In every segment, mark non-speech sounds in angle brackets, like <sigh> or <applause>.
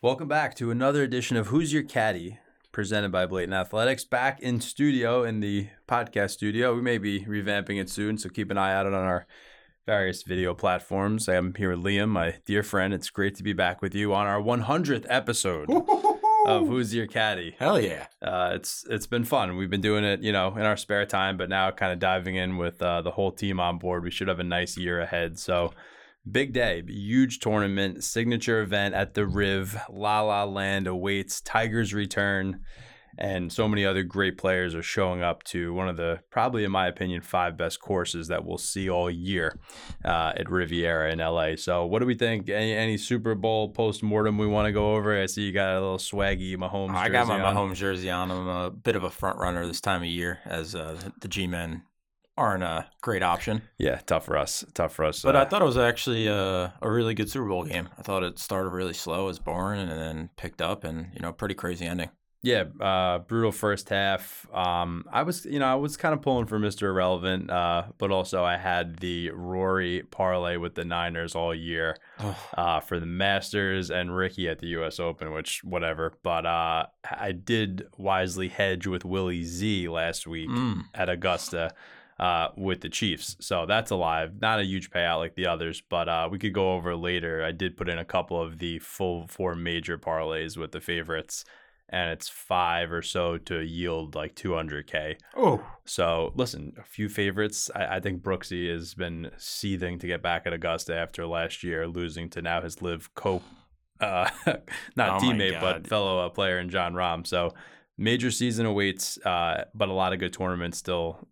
Welcome back to another edition of Who's Your Caddy, presented by Blatant Athletics. Back in studio in the podcast studio. We may be revamping it soon, so keep an eye out on our various video platforms. I'm here with Liam, my dear friend. It's great to be back with you on our 100th episode of Who's Your Caddy. Hell yeah. Uh, it's it's been fun. We've been doing it, you know, in our spare time, but now kind of diving in with uh, the whole team on board. We should have a nice year ahead. So big day, huge tournament, signature event at the Riv. La La Land awaits. Tigers return, and so many other great players are showing up to one of the probably, in my opinion, five best courses that we'll see all year uh, at Riviera in LA. So, what do we think? Any, any Super Bowl post mortem we want to go over? I see you got a little swaggy Mahomes. I got my on. Mahomes jersey on. I'm a bit of a front runner this time of year as uh, the G men aren't a great option. Yeah, tough for us. Tough for us. But uh, I thought it was actually uh, a really good Super Bowl game. I thought it started really slow as boring and then picked up and, you know, pretty crazy ending. Yeah, uh, brutal first half. Um, I was, you know, I was kind of pulling for Mr. Irrelevant, uh, but also I had the Rory parlay with the Niners all year uh, for the Masters and Ricky at the U.S. Open, which whatever. But uh, I did wisely hedge with Willie Z last week Mm. at Augusta uh, with the Chiefs. So that's alive. Not a huge payout like the others, but uh, we could go over later. I did put in a couple of the full four major parlays with the favorites, and it's five or so to yield like 200K. Oh. So listen, a few favorites. I, I think Brooksy has been seething to get back at Augusta after last year, losing to now his LIV co, uh, <laughs> not Oh teammate, but fellow uh, player in Jon Rahm. So major season awaits, uh, but a lot of good tournaments still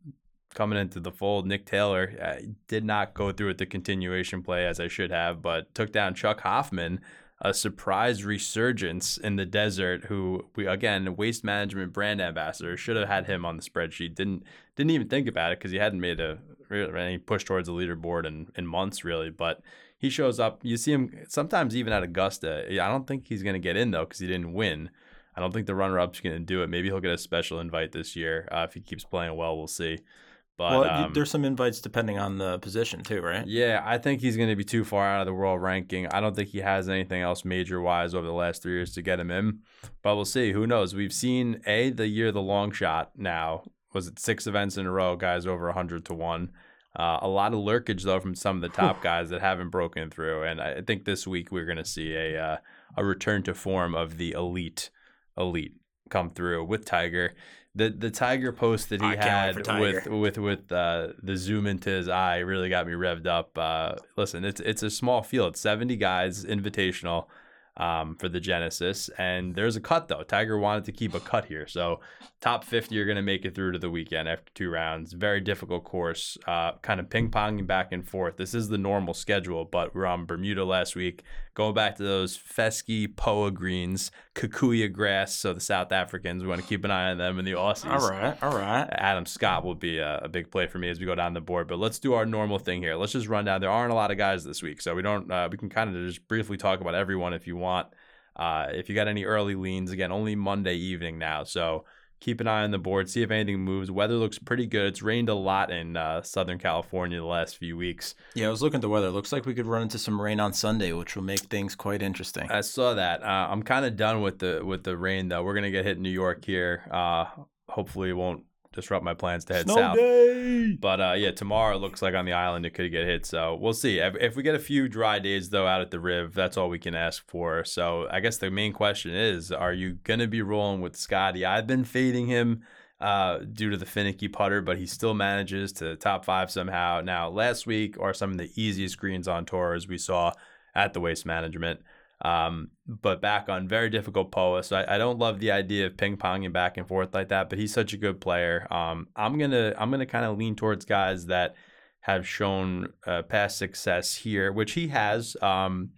coming into the fold. Nick Taylor uh, did not go through with the continuation play as I should have, but took down Chuck Hoffman. A surprise resurgence in the desert. Who we again waste management brand ambassador should have had him on the spreadsheet. Didn't didn't even think about it because he hadn't made a any push towards the leaderboard in in months really. But he shows up. You see him sometimes even at Augusta. I don't think he's gonna get in though because he didn't win. I don't think the runner up's gonna do it. Maybe he'll get a special invite this year uh, if he keeps playing well. We'll see. But well, um, there's some invites depending on the position too, right? yeah, I think he's going to be too far out of the world ranking. I don't think he has anything else major wise over the last three years to get him in. But we'll see. Who knows? We've seen a the year the long shot. Now was it six events in a row? Guys over hundred to one. Uh, a lot of lurkage though from some of the top <laughs> guys that haven't broken through. And I think this week we're going to see a uh, a return to form of the elite elite come through with Tiger. The the Tiger post that he I had with with with uh, the zoom into his eye really got me revved up. Uh, listen, it's it's a small field, seventy guys, invitational um, for the Genesis, and there's a cut though. Tiger wanted to keep a cut here, so top fifty are going to make it through to the weekend after two rounds. Very difficult course, uh, kind of ping ponging back and forth. This is the normal schedule, but we're on Bermuda last week. Going back to those Fesky Poa greens, Kikuyu grass. So the South Africans, we want to keep an eye on them and the Aussies. All right, all right. Adam Scott will be a, a big play for me as we go down the board. But let's do our normal thing here. Let's just run down. There aren't a lot of guys this week, so we don't. Uh, we can kind of just briefly talk about everyone if you want. Uh, if you got any early leans, again, only Monday evening now, so keep an eye on the board. See if anything moves. Weather looks pretty good. It's rained a lot in uh, Southern California the last few weeks. Yeah, I was looking at the weather. Looks like we could run into some rain on Sunday, which will make things quite interesting. I saw that. Uh, I'm kind of done with the with the rain though. We're gonna get hit in New York here. Uh, hopefully, it won't disrupt my plans to head south. day. But uh, yeah, tomorrow it looks like on the island it could get hit. So we'll see. If, if we get a few dry days though out at the Riv, that's all we can ask for. So I guess the main question is: Are you gonna be rolling with Scotty? I've been fading him uh, due to the finicky putter, but he still manages to top five somehow. Now last week are some of the easiest greens on tour as we saw at the Waste Management. Um, but back on very difficult Poa. So I, I don't love the idea of ping ponging back and forth like that, but he's such a good player. Um, I'm gonna I'm gonna kind of lean towards guys that have shown uh, past success here, which he has. Um,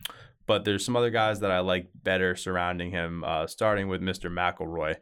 but there's some other guys that I like better surrounding him, uh, starting with Mr. McIlroy,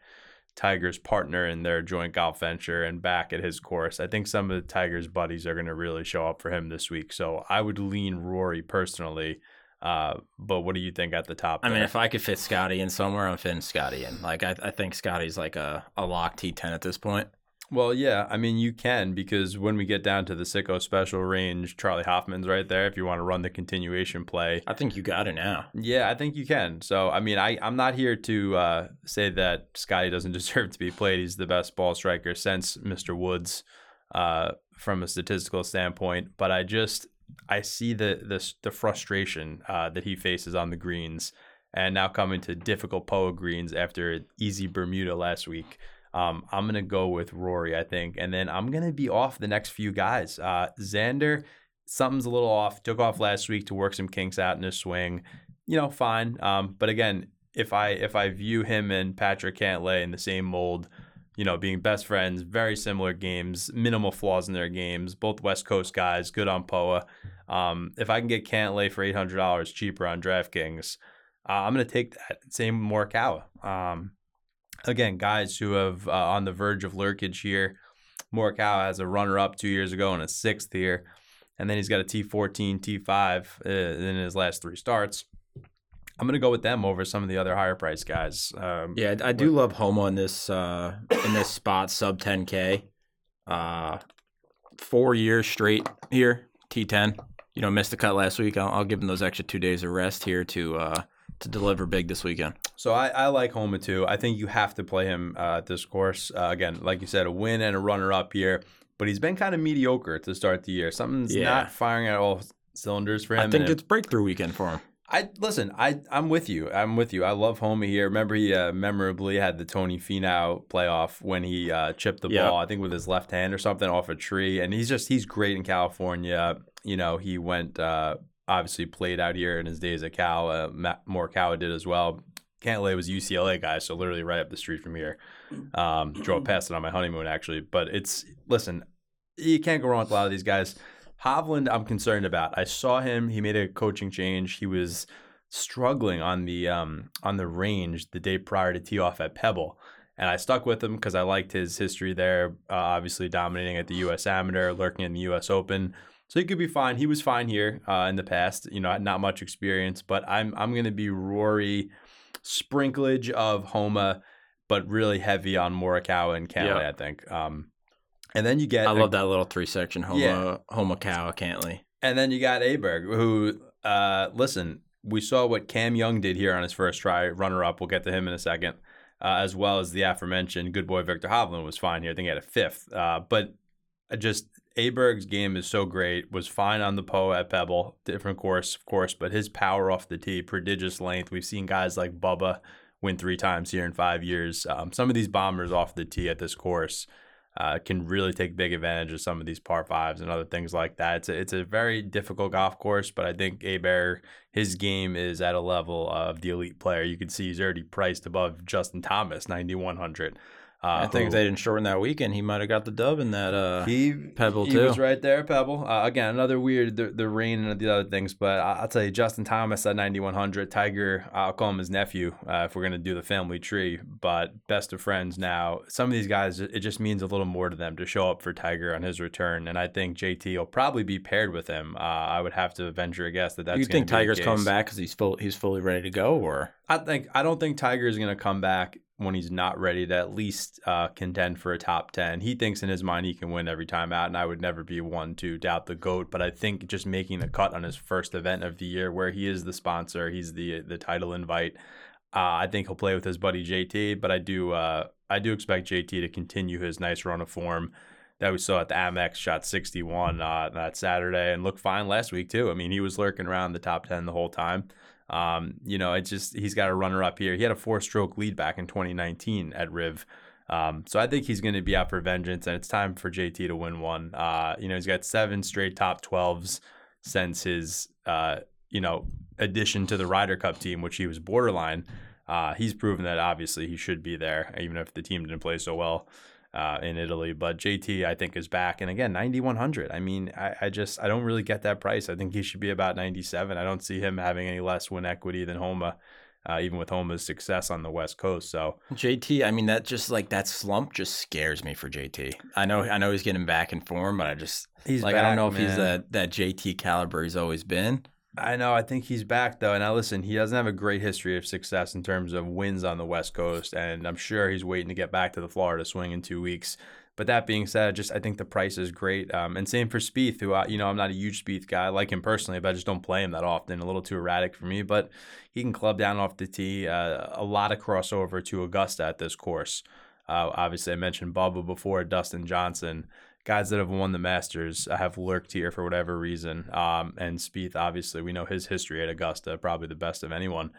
Tiger's partner in their joint golf venture, and back at his course. I think some of the Tiger's buddies are going to really show up for him this week. So I would lean Rory personally. Uh, but what do you think at the top? I mean, if I could fit Scotty in somewhere, I'm fitting Scotty in. Like, I, I think Scotty's like a, a lock T10 at this point. Well, yeah, I mean you can because when we get down to the sicko special range, Charley Hoffman's right there. If you want to run the continuation play, I think you got it now. Yeah, I think you can. So, I mean, I, I'm not here to uh, say that Scotty doesn't <laughs> deserve to be played. He's the best ball striker since Mr. Woods uh, from a statistical standpoint. But I just, I see the the, the frustration uh, that he faces on the greens and now coming to difficult Poa greens after easy Bermuda last week. Um, I'm to go with Rory, I think. And then I'm to be off the next few guys. Uh, Xander something's a little off. Took off last week to work some kinks out in his swing. You know, fine. Um, but again, if I if I view him and Patrick Cantlay in the same mold, you know, being best friends, very similar games, minimal flaws in their games, both West Coast guys, good on Poa. Um, if I can get Cantlay for eight hundred dollars cheaper on DraftKings, uh, I'm gonna take that. Same Morikawa. Um, again, guys who have uh, on the verge of lurkage here. Morikawa has a runner up two years ago and a sixth here and then he's got a T14, T5 uh, in his last three starts. I'm gonna go with them over some of the other higher price guys. Um, yeah, I do love Homa in this uh, in this spot, sub 10k. Uh, four years straight here, T10. You know, missed the cut last week. I'll, I'll give him those extra two days of rest here to uh, to deliver big this weekend. So I, I like Homa too. I think you have to play him uh, at this course. Uh, again, like you said, a win and a runner up here but he's been kind of mediocre to start the year. Something's yeah. not firing at all cylinders for him. I think it's breakthrough weekend for him. I listen. I I'm with you. I'm with you. I love Homie here. Remember, he uh, memorably had the Tony Finau playoff when he uh, chipped the yep. ball. I think with his left hand or something off a tree. And he's just he's great in California. You know, he went uh, obviously played out here in his days at Cal. Uh, Matt Morikawa did as well. Cantlay was UCLA guy, so literally right up the street from here. Um, drove past it on my honeymoon actually, but it's listen, you can't go wrong with a lot of these guys. Hovland, I'm concerned about. I saw him; he made a coaching change. He was struggling on the um, on the range the day prior to tee off at Pebble, and I stuck with him because I liked his history there. Uh, obviously, dominating at the U.S. Amateur, lurking in the U.S. Open. So he could be fine. He was fine here uh, in the past. You know, not much experience, but I'm I'm going to be Rory sprinklage of Homa, but really heavy on Morikawa and Cantlay. I think. Um, and then you get I love that little three section Homa yeah. Cow Cantlay. And then you got Aberg, who uh, listen, we saw what Cam Young did here on his first try, runner up. We'll get to him in a second. Uh, as well as the aforementioned good boy Viktor Hovland was fine here. I think he had a fifth. Uh, but just Aberg's game is so great. Was fine on the Poa at Pebble, different course, of course, but his power off the tee, prodigious length. We've seen guys like Bubba win three times here in five years. Um, some of these bombers off the tee at this course uh, can really take big advantage of some of these par fives and other things like that. It's a, it's a very difficult golf course, but I think Aberg, his game is at a level of the elite player. You can see he's already priced above Justin Thomas, 9,100. Uh, I think if they didn't shorten that weekend, he might have got the dub in that uh, he, Pebble he too. He was right there, Pebble. Uh, again, another weird the, the rain and the other things, but I, will tell you, Justin Thomas at 9100, Tiger. I'll call him his nephew uh, if we're gonna do the family tree. But best of friends now. Some of these guys, it just means a little more to them to show up for Tiger on his return, and I think JT will probably be paired with him. Uh, I would have to venture a guess that that's. You think Tiger's coming back because he's full, he's fully ready to go, or I think I don't think Tiger is gonna come back when he's not ready to at least uh, contend for a top 10. He thinks in his mind he can win every time out, and I would never be one to doubt the GOAT. But I think just making the cut on his first event of the year, where he is the sponsor, he's the the title invite. Uh, I think he'll play with his buddy JT, but I do uh, I do expect JT to continue his nice run of form that we saw at the Amex. Shot 61 uh, that Saturday and looked fine last week too. I mean, he was lurking around the top 10 the whole time. Um, you know, it's just he's got a runner up here. He had a four stroke lead back in 2019 at Riv. Um, so I think he's going to be out for vengeance, and it's time for JT to win one. Uh, you know, he's got seven straight top 12s since his, uh, you know, addition to the Ryder Cup team, which he was borderline. Uh, he's proven that obviously he should be there, even if the team didn't play so well uh, in Italy. But JT, I think, is back. And again, 9,100. I mean, I, I, just, I don't really get that price. I think he should be about 97. I don't see him having any less win equity than Homa. Uh, even with Homa's success on the West Coast, so JT, I mean that just like that slump just scares me for JT. I know, I know he's getting back in form, but I just he's like back, I don't know if man. he's that that JT caliber he's always been. I know. I think he's back though. I listen, he doesn't have a great history of success in terms of wins on the West Coast, and I'm sure he's waiting to get back to the Florida swing in two weeks. But that being said, just I think the price is great. Um, and same for Spieth, who I, you know I'm not a huge Spieth guy. I like him personally, but I just don't play him that often. A little too erratic for me. But he can club down off the tee. Uh, a lot of crossover to Augusta at this course. Uh, obviously, I mentioned Bubba before, Dustin Johnson guys that have won the Masters have lurked here for whatever reason. Um, and Spieth, obviously, we know his history at Augusta, probably the best of anyone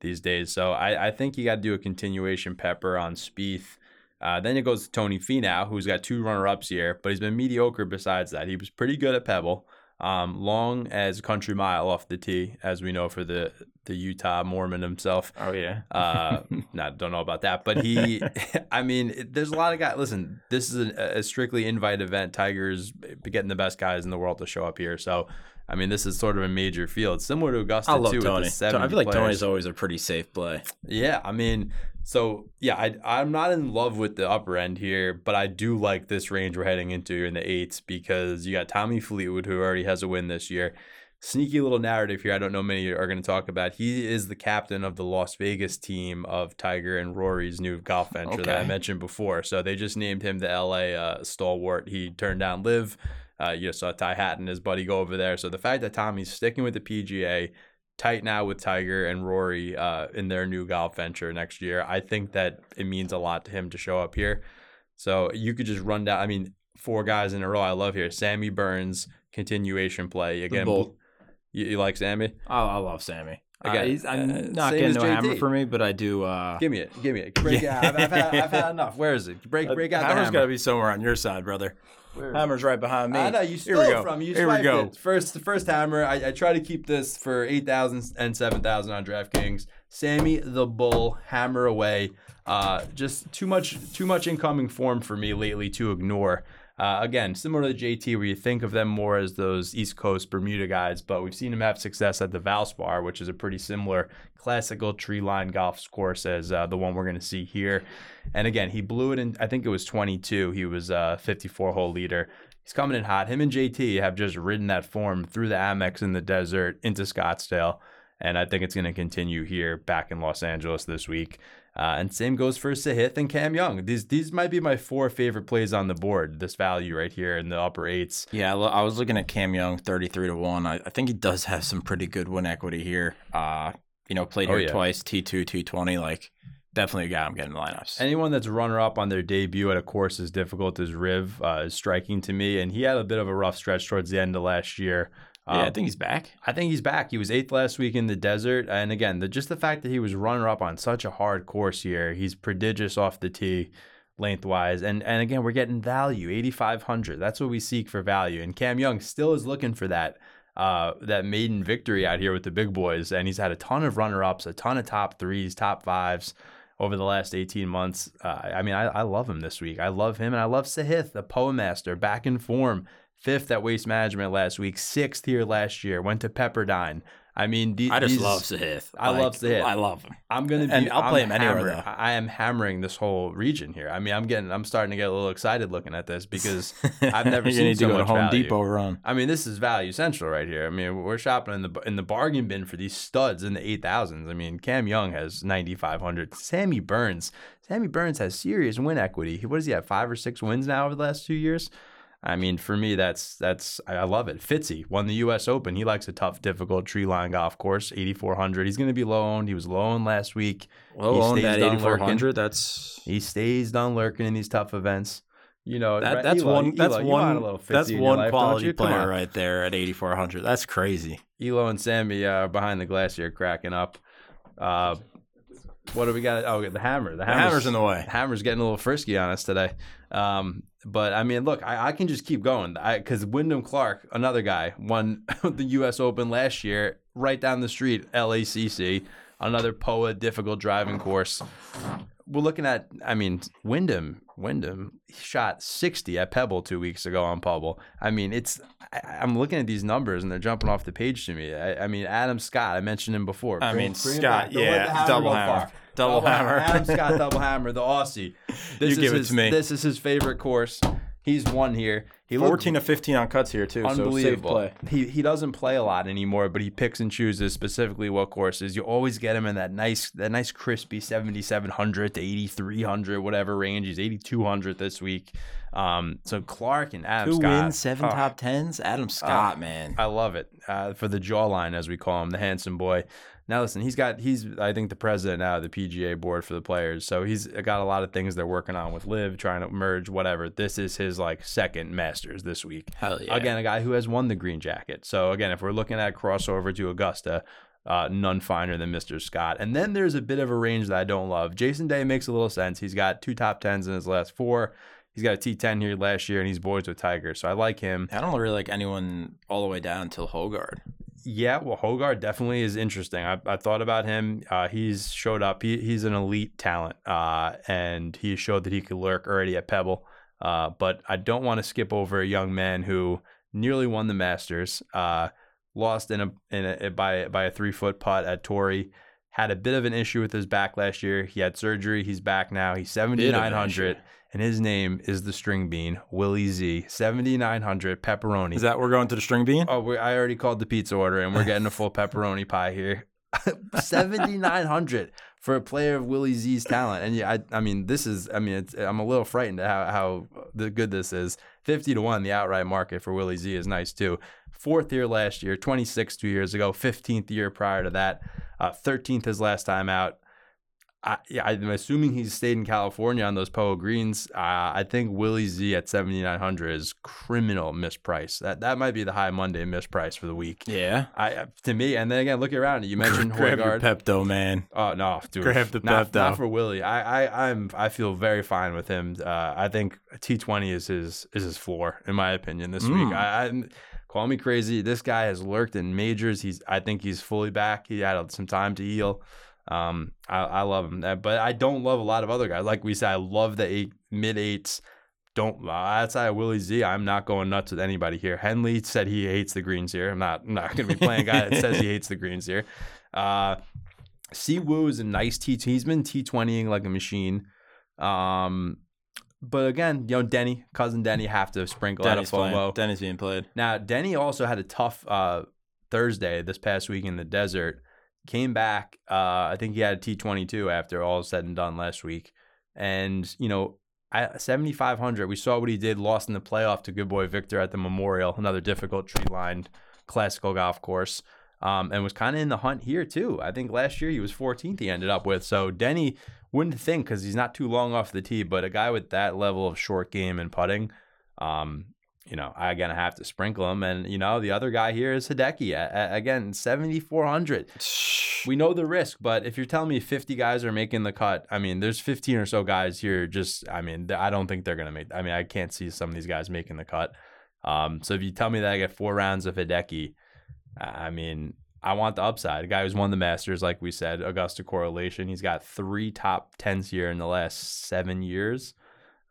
these days. So I, I think you got to do a continuation pepper on Spieth. Uh, then it goes to Tony Finau, who's got two runner-ups here, but he's been mediocre besides that. He was pretty good at Pebble, um, long as country mile off the tee, as we know for the the Utah Mormon himself. Oh yeah. uh, <laughs> not don't know about that, but he. <laughs> I mean, there's a lot of guys. Listen, this is a, a strictly invite event. Tigers getting the best guys in the world to show up here, so. I mean, this is sort of a major field, similar to Augusta I love too. Tony. I feel like players. Tony's always a pretty safe play. Yeah, I mean, so yeah, I I'm not in love with the upper end here, but I do like this range we're heading into in the eights because you got Tommy Fleetwood who already has a win this year. Sneaky little narrative here. I don't know many are going to talk about. He is the captain of the Las Vegas team of Tiger and Rory's new golf venture that I mentioned before. So they just named him the LA uh, stalwart. He turned down LIV. Uh, you saw Ty Hatton, his buddy, go over there. So the fact that Tommy's sticking with the PGA, tight now with Tiger and Rory uh, in their new golf venture next year. I think that it means a lot to him to show up here. So you could just run down. I mean, four guys in a row. I love here. Sammy Burns continuation play again. You, you like Sammy? I, I love Sammy. Again, Again, he's, I'm uh, not getting no hammer for me, but I do. Uh, Give me it. Give me it. Break <laughs> Yeah. it. I've, I've, had, I've had enough. Where is it? Break break out hammer's got to be somewhere on your side, brother. Where? Hammer's right behind me. I know you Here stole we it go. from. You Here we go. it. First, the first hammer. I, I try to keep this for eight thousand and seven thousand on DraftKings. Sammy the Bull hammer away. Uh, just too much, too much incoming form for me lately to ignore. Uh, again, similar to JT, where you think of them more as those East Coast Bermuda guys, but we've seen him have success at the Valspar, which is a pretty similar classical tree line golf course as uh, the one we're going to see here. And again, he blew it in. I think it was 22. He was a 54 hole leader. He's coming in hot. Him and JT have just ridden that form through the Amex in the desert into Scottsdale. And I think it's going to continue here back in Los Angeles this week. Uh, and same goes for Sahith and Cam Young. These these might be my four favorite plays on the board. This value right here in the upper eights. Yeah, I was looking at Cam Young, thirty-three to one. I, I think he does have some pretty good win equity here. Uh, you know, played Oh, here yeah. twice, T two, T twenty. Like, definitely a guy I'm getting in lineups. Anyone that's runner up on their debut at a course as difficult as Riv uh, is striking to me. And he had a bit of a rough stretch towards the end of last year. Yeah, I Um, think he's back. I think he's back. He was eighth last week in the desert, and again, the, just the fact that he was runner up on such a hard course here, he's prodigious off the tee, lengthwise, and and again, we're getting value, eighty five hundred. That's what we seek for value, and Cam Young still is looking for that. Uh, that maiden victory out here with the big boys, and he's had a ton of runner ups, a ton of top threes, top fives over the last 18 months. Uh, I mean, I, I love him this week. I love him, and I love Sahith, the Poem Master, back in form. Fifth at Waste Management last week, sixth here last year. Went to Pepperdine. I mean, the- I just these- love Sahith. I love Sahith. I love him. I'm gonna be, And I'll I'm play him anywhere, hammer-. I am hammering this whole region here. I mean, I'm getting, I'm starting to get a little excited looking at this because <laughs> I've never seen need so to go much to Home value. Depot run. I mean, this is value central right here. I mean, we're shopping in the in the bargain bin for these studs in the eight thousands. I mean, Cam Young has ninety five hundred. Sammy Burns, Sammy Burns has serious win equity. What does he have? Five or six wins now over the last two years. I mean, for me, that's that's I love it. Fitzy won the U.S. Open. He likes a tough, difficult tree line golf course. Eighty four hundred. He's going to be low owned. He was low owned last week. Well, He on stays that 8400, that's He stays down lurking in these tough events. You know, that, that's Elo- one that's Elo, you want a one that's one life, quality player on. right there at 8400. That's crazy. Elo and Sammy uh, behind the glass here, cracking up. Uh, what do we got? Oh, the hammer. The The hammer's, hammer's in the way. hammer's getting a little frisky on us today. Um, but I mean, look, I, I can just keep going because Wyndham Clark, another guy, won <laughs> the U.S. Open last year, right down the street, LACC, another POA difficult driving course. We're looking at, I mean, Wyndham, Wyndham shot 60 at Pebble two weeks ago on Pebble. I mean, it's, I, I'm looking at these numbers and they're jumping off the page to me. I, I mean, Adam Scott, I mentioned him before. I mean, Scott, back. Don't let the yeah, double go hammer. Double hammer. Adam Scott <laughs> double hammer, the Aussie. This You is give it his, to me. This is his favorite course. He's won here. He 14 to 15 on cuts here too. So unbelievable. play. He he doesn't play a lot anymore, but he picks and chooses specifically what courses. You always get him in that nice that nice crispy 7700 to 8300 whatever range. He's 8200 this week. Um so Clark and Adam Two Scott. wins, seven oh, top tens. Adam Scott, man. I love it. Uh, for the jawline as we call him, the handsome boy. Now listen, he's got he's I think the president now of the PGA board for the players. So he's got a lot of things they're working on with LIV, trying to merge whatever. This is his like second Masters this week. Hell yeah. Again, a guy who has won the green jacket. So again, if we're looking at crossover to Augusta, uh, none finer than Mr. Scott. And then there's a bit of a range that I don't love. Jason Day makes a little sense. He's got two top tens in his last four. He's got a T10 here last year, and he's boys with Tiger. So I like him. I don't really like anyone all the way down until Hojgaard. Yeah, well, Hojgaard definitely is interesting. I, I thought about him. Uh, he's showed up. He, he's an elite talent, uh, and he showed that he could lurk already at Pebble. Uh, but I don't want to skip over a young man who nearly won the Masters, uh, lost in a in a by by a three foot putt at Torrey. Had a bit of an issue with his back last year. He had surgery. He's back now. He's seventy nine hundred, and his name is the String Bean Willie Z. Seventy nine hundred pepperoni. Is that we're going to the string bean? Oh, we I already called the pizza order, and we're getting a full pepperoni pie here. <laughs> Seventy nine hundred for a player of Willie Z's talent, and yeah, I, I mean, this is, I mean, it's, I'm a little frightened at how how the good this is. Fifty to one, the outright market for Willie Z is nice too. Fourth year last year, twenty six two years ago, fifteenth year prior to that, uh, thirteenth his last time out. I, yeah, I'm assuming he's stayed in California on those Poa greens. Uh, I think Willie Z at 7,900 is criminal misprice. That that might be the high Monday misprice for the week. Yeah. I to me, and then again, look around. You mentioned Grab your Hojgaard. Pepto, man. Oh no, dude! Grab the not, Pepto. not for Willie. I, I, I'm, I feel very fine with him. Uh, I think T20 is his is his floor, in my opinion, this week. Mm. I, I, call me crazy. This guy has lurked in majors. He's, I think he's fully back. He had some time to heal. Um, I, I love him, Uh, but I don't love a lot of other guys. Like we said, I love the eight mid eights. Don't outside of Willie Z, I'm not going nuts with anybody here. Henley said he hates the greens here. I'm not I'm not gonna be playing a guy that says he hates the greens here. Uh, Woo is a nice T. He's been T20ing like a machine. Um, but again, you know, Denny, cousin Denny, have to sprinkle Denny's out a. FOMO. Denny's being played. Now, Denny also had a tough uh, Thursday this past week in the desert. Came back. Uh, I think he had a T22 after all said and done last week. And, you know, 7,500, we saw what he did, lost in the playoff to good boy Viktor at the Memorial, another difficult tree lined classical golf course. Um, and was kind of in the hunt here too. I think last year he was 14th. He ended up with so Denny wouldn't think because he's not too long off the tee, but a guy with that level of short game and putting, um, you know, I'm gonna have to sprinkle him. And you know, the other guy here is Hideki. A- Again, 7,400. We know the risk, but if you're telling me 50 guys are making the cut, I mean, there's 15 or so guys here. Just, I mean, I don't think they're gonna make. I mean, I can't see some of these guys making the cut. Um, so if you tell me that I get four rounds of Hideki, I mean, I want the upside. A guy who's won the Masters, like we said, Augusta correlation. He's got three top tens here in the last seven years.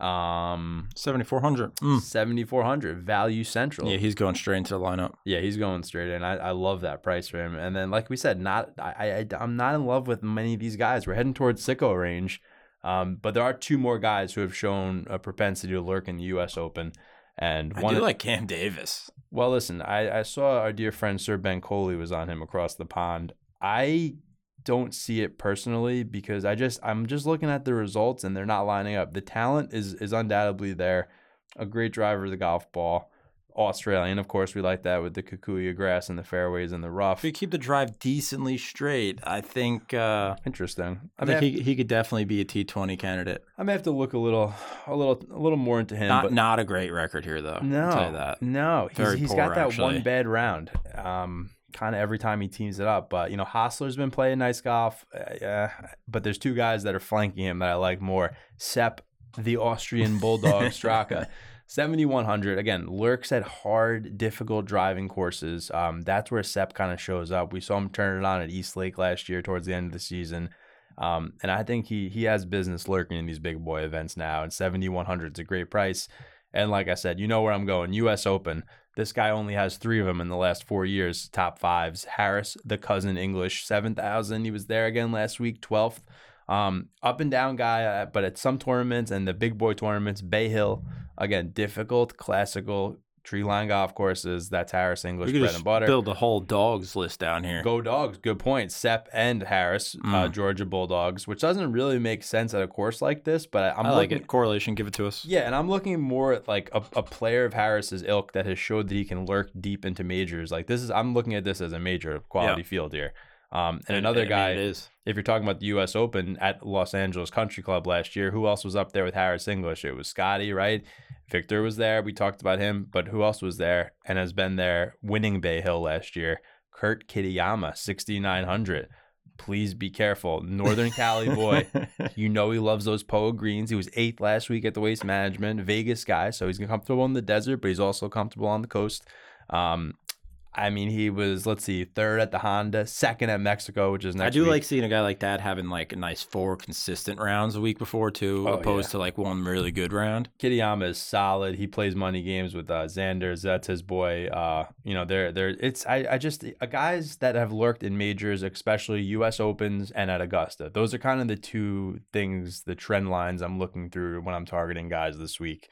Um, 7,400. Mm. 7,400 value central. Yeah, he's going straight into the lineup. Yeah, he's going straight in. I, I love that price for him. And then, like we said, not I, I I'm not in love with many of these guys. We're heading towards sicko range, um, but there are two more guys who have shown a propensity to lurk in the U.S. Open. And I one, do like Cam Davis. well, listen, I, I saw our dear friend Sir Ben Coley was on him across the pond. I don't see it personally because I just I'm just looking at the results and they're not lining up. The talent is is undoubtedly there. A great driver of the golf ball. Australian, of course, we like that with the Kikuyu grass and the fairways and the rough. If you keep the drive decently straight, I think uh, Interesting. I I think have, he, he could definitely be a T20 candidate. I may have to look a little, a little, a little more into him. Not but not a great record here though. No, I'll tell you that. no, he's, Very he's poor, got that actually. one bad round. Um, kind of every time he teams it up. But you know, Hossler's been playing nice golf. Uh, yeah, but there's two guys that are flanking him that I like more. Sepp, the Austrian bulldog <laughs> Straka. 7100 again lurks at hard difficult driving courses um, that's where Sepp kind of shows up we saw him turn it on at east lake last year towards the end of the season um, and i think he he has business lurking in these big boy events now and 7100 is a great price and like I said, you know where I'm going. U.S. Open. This guy only has three of them in the last four years. Top fives. Harris, the cousin English, seven thousand. He was there again last week, twelfth. Um, up and down guy, uh, but at some tournaments and the big boy tournaments, Bay Hill, again, difficult, classical tree line golf courses. That's Harris English bread and butter. build a whole dogs list down here. Go dogs. Good point. Sepp and Harris, uh, Mm. Georgia Bulldogs, which doesn't really make sense at a course like this, but I'm I like looking, it. Correlation, give it to us. Yeah, and I'm looking more at like a, a player of Harris's ilk that has showed that he can lurk deep into majors. Like this is, I'm looking at this as a major quality field here. Um, and another guy, is. if you're talking about the U.S. Open at Los Angeles Country Club last year, who else was up there with Harris English? It was Scotty, right? Viktor was there. We talked about him, but who else was there and has been there winning Bay Hill last year? Kurt Kitayama, 6,900. Please be careful. Northern Cali boy. <laughs> You know he loves those Poa greens. He was eighth last week at the Waste Management, Vegas guy, so he's comfortable in the desert, but he's also comfortable on the coast. Um, I mean, he was let's see, third at the Honda, second at Mexico, which is next. I do week. like seeing a guy like that having like a nice four consistent rounds a week before too, Oh, opposed yeah. to like one really good round. Kitayama is solid. He plays money games with uh, Xanders. That's his boy. Uh, you know, they're they're it's I, I just uh, guys that have lurked in majors, especially U.S. Opens and at Augusta. Those are kind of the two things, the trend lines I'm looking through when I'm targeting guys this week.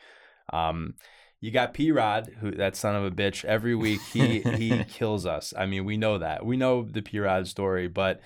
Um, you got P Rod, who that son of a bitch. Every week he he <laughs> kills us. I mean, we know that. We know the P Rod story, but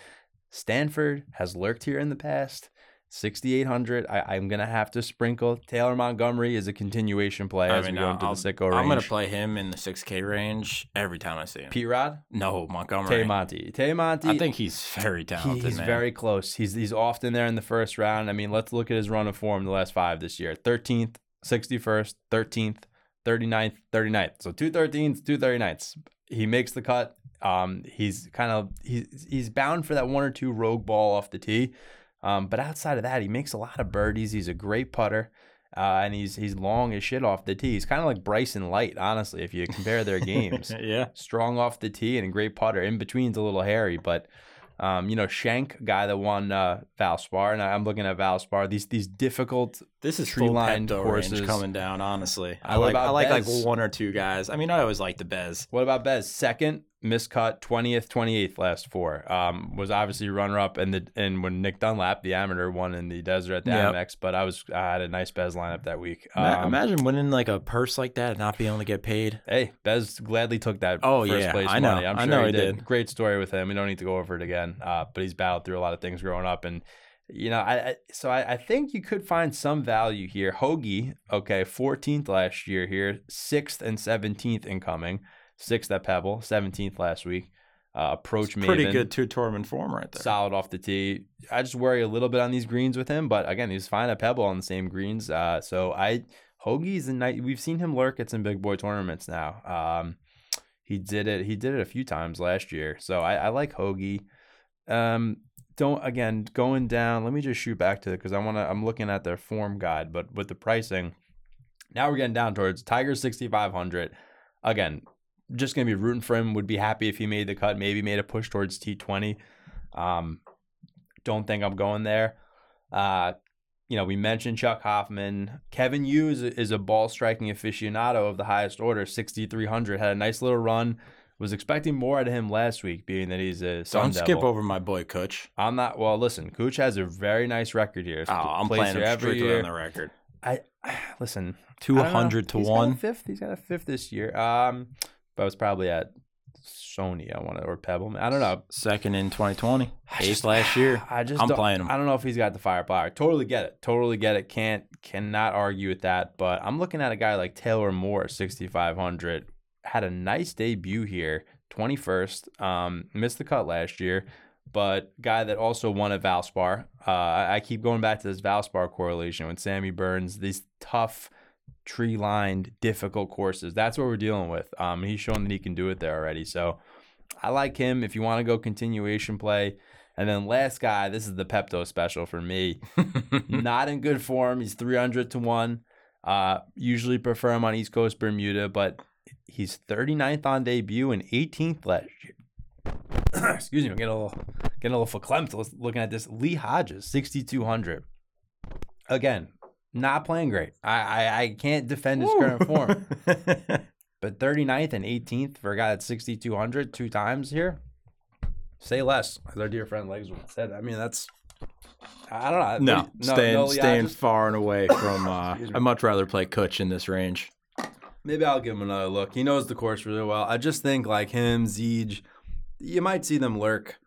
Stanford has lurked here in the past. 6,800. I, I'm going to have to sprinkle. Taylor Montgomery is a continuation play I as mean, we go into I'll, the sicko range. I'm gonna play him in the 6K range every time I see him. P Rod, no, Montgomery. Tay Monty. Tay Monty. I think he's very talented. he's man. very close. He's he's often there in the first round. I mean, let's look at his run of form the last five this year 13th, 61st, 13th, 39th, 39th. So two 13s, two 39ths. He makes the cut. Um, he's kind of he's he's bound for that one or two rogue ball off the tee. Um, but outside of that, he makes a lot of birdies. He's a great putter. Uh, and he's he's long as shit off the tee. He's kind of like Bryson Light, honestly, if you compare their <laughs> games yeah. strong off the tee and a great putter. In between's a little hairy, but um, you know, Shank, guy that won uh, Valspar, and I'm looking at Valspar. These these difficult. This is Tree full line Pepto courses. range coming down. Honestly, I like I like like one or two guys. I mean, I always like the Bez. What about Bez? Second miscut, twentieth, twenty eighth, last four. Um, was obviously runner up in the and when Nick Dunlap, the amateur, won in the desert at the Yep. Amex. But I was I had a nice Bez lineup that week. Um, Imagine winning like a purse like that and not being able to get paid. Hey, Bez gladly took that Oh, first yeah, place I know. money. I'm I know he he did. did. Great story with him. We don't need to go over it again. Uh, but he's battled through a lot of things growing up, and you know, I, I so I, I think you could find some value here. Hoagie, okay, 14th last year here, sixth and 17th incoming, sixth at Pebble, 17th last week. Uh, approach Maven, Pretty good two tournament form right there. solid off the tee. I just worry a little bit on these greens with him, but again, he's fine at Pebble on the same greens. Uh, so I Hoagie's a night. We've seen him lurk at some big boy tournaments now. Um, he did it. He did it a few times last year. So I, I like Hoagie. Um, don't again going down. Let me just shoot back to it because I want to. I'm looking at their form guide, but with the pricing, now we're getting down towards Tiger 6500. Again, just gonna be rooting for him. Would be happy if he made the cut. Maybe made a push towards T20. Um, don't think I'm going there. Uh, you know, we mentioned Chuck Hoffman. Kevin Yu is a ball striking aficionado of the highest order, 6,300. Had a nice little run. Was expecting more out of him last week, being that he's a Sun Don't Devil. skip over my boy Kutch. I'm not. Well, listen, Cooch has a very nice record here. Oh, I'm Plays playing him strictly year. on the record. I <sighs> listen. Two I don't know. hundred to He's got a one. fifth. He's got a fifth this year. Um, but it's probably at Sony. I want to or Pebble. I don't know. Second in 2020. I Eighth last year. <sighs> I just I'm playing him. I don't know if he's got the firepower. Totally get it. Totally get it. Can't cannot argue with that. But I'm looking at a guy like Taylor Moore, 6,500. Had a nice debut here, 21st. Um, missed the cut last year, but guy that also won at Valspar. Uh, I, I keep going back to this Valspar correlation with Sammy Burns. These tough, tree lined, difficult courses. That's what we're dealing with. Um, he's shown that he can do it there already. So I like him. If you want to go continuation play. And then last guy, this is the Pepto special for me. <laughs> Not in good form. He's 300 to 1. Uh, usually prefer him on East Coast Bermuda, but he's 39th on debut and 18th last year. <clears throat> Excuse me, I'm getting a little getting a little verklempt looking at this. Lee Hodges, 6,200. Again, not playing great. I, I, I can't defend his current form. <laughs> But 39th and 18th for a guy that's 6,200 two times here, say less, as our dear friend Legs said. I mean, that's I don't know. No, What- staying no, I staying just- far and away <coughs> from. Uh, I'd much rather play Kutch in this range. Maybe I'll give him another look. He knows the course really well. I just think like him, Zeege, you might see them lurk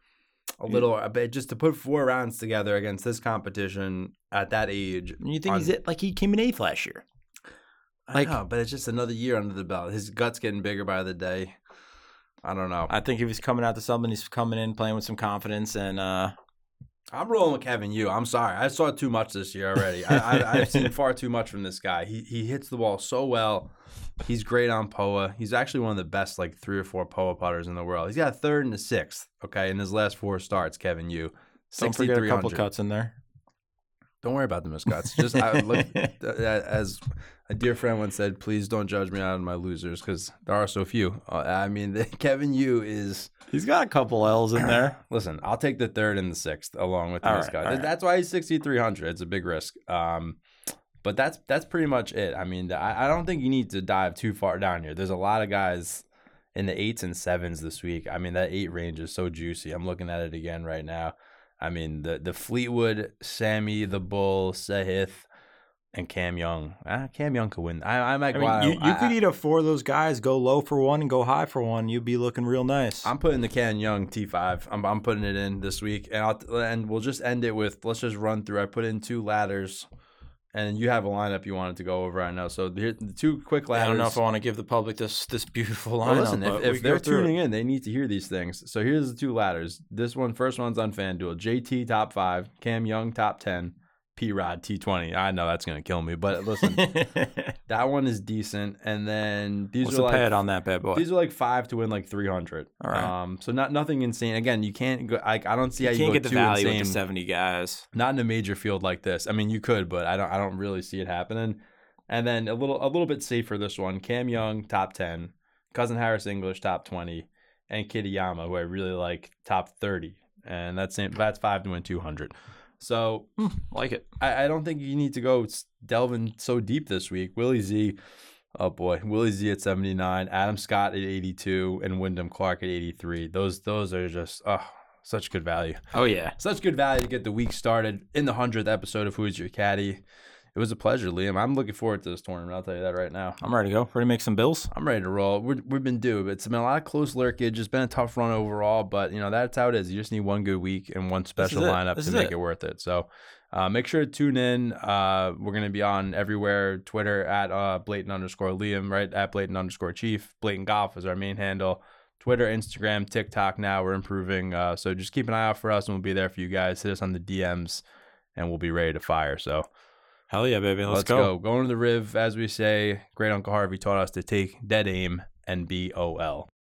a little a bit just to put four rounds together against this competition at that age. You think on- he's it? Like he came in eighth last year. I like- know, but it's just another year under the belt. His gut's getting bigger by the day. I don't know. I think if he's coming out to something, he's coming in playing with some confidence and uh, I'm rolling with Kevin Yu. I'm sorry. I saw too much this year already. I, I, <laughs> I've seen far too much from this guy. He he hits the ball so well. He's great on POA. He's actually one of the best like three or four POA putters in the world. He's got a third and a sixth. Okay, in his last four starts, Kevin Yu. don't forget a couple cuts in there. Don't worry about the missed cuts. Just I look <laughs> uh, as a dear friend once said, please don't judge me on my losers because there are so few. Uh, I mean, the, <laughs> Kevin Yu is. He's got a couple L's in there. <clears throat> Listen, I'll take the third and the sixth along with the All missed right, right. That's why he's sixty three hundred. It's a big risk. Um, but that's that's pretty much it. I mean, I, I don't think you need to dive too far down here. There's a lot of guys in the eights and sevens this week. I mean, that eight range is so juicy. I'm looking at it again right now. I mean, the the Fleetwood, Sammy, the Bull, Sahith, and Cam Young. Ah, Cam Young could win. I, I might I mean, you, you I- could eat up four of those guys, go low for one and go high for one. You'd be looking real nice. I'm putting the Cam Young T5. I'm, I'm putting it in this week, and I'll and we'll just end it with let's just run through. I put in two ladders, and you have a lineup you wanted to go over. I know. So here, the two quick ladders. I don't know if I want to give the public this this beautiful lineup. Well, listen, if, if they're through it. tuning in, they need to hear these things. So here's the two ladders. This one, first one's on FanDuel. JT top five, Cam Young top ten, P Rod T20. I know that's gonna kill me, but listen, <laughs> that one is decent. And then these What's are the like, pad on that bad boy? These are like five to win like 300. All right. Um, so not nothing insane. Again, you can't go. I don't see you how you can't get the value insane. with the 70 guys. Not in a major field like this. I mean, you could, but I don't. I don't really see it happening. And then a little a little bit safer this one. Cam Young top 10, Cousin Harris English top 20, and Kitayama who I really like top 30. And that's that's five to win 200. So hmm. like it. I, I, don't think you need to go delving so deep this week. Willie Z, oh boy, Willie Z at 79, Adam Scott at 82, and Wyndham Clark at 83. Those those are just oh such good value. Oh yeah, such good value to get the week started in the hundredth episode of Who's Your Caddy. It was a pleasure, Liam. I'm looking forward to this tournament. I'll tell you that right now. I'm ready to go. Ready to make some bills? I'm ready to roll. We're, we've been due. It's been a lot of close lurkage. It's been a tough run overall, but you know that's how it is. You just need one good week and one special lineup to make it. it. worth it. So uh, make sure to tune in. Uh, we're gonna be on everywhere. Twitter at uh, blatant underscore Liam, right at blatant underscore Chief. Blatant Golf is our main handle. Twitter, Instagram, TikTok. Now we're improving. Uh, so just keep an eye out for us, and we'll be there for you guys. Hit us on the DMs, and we'll be ready to fire. So. Hell yeah, baby. Let's, Let's, go. Going to the Riv, as we say, great Uncle Harvey taught us to take dead aim and B O L.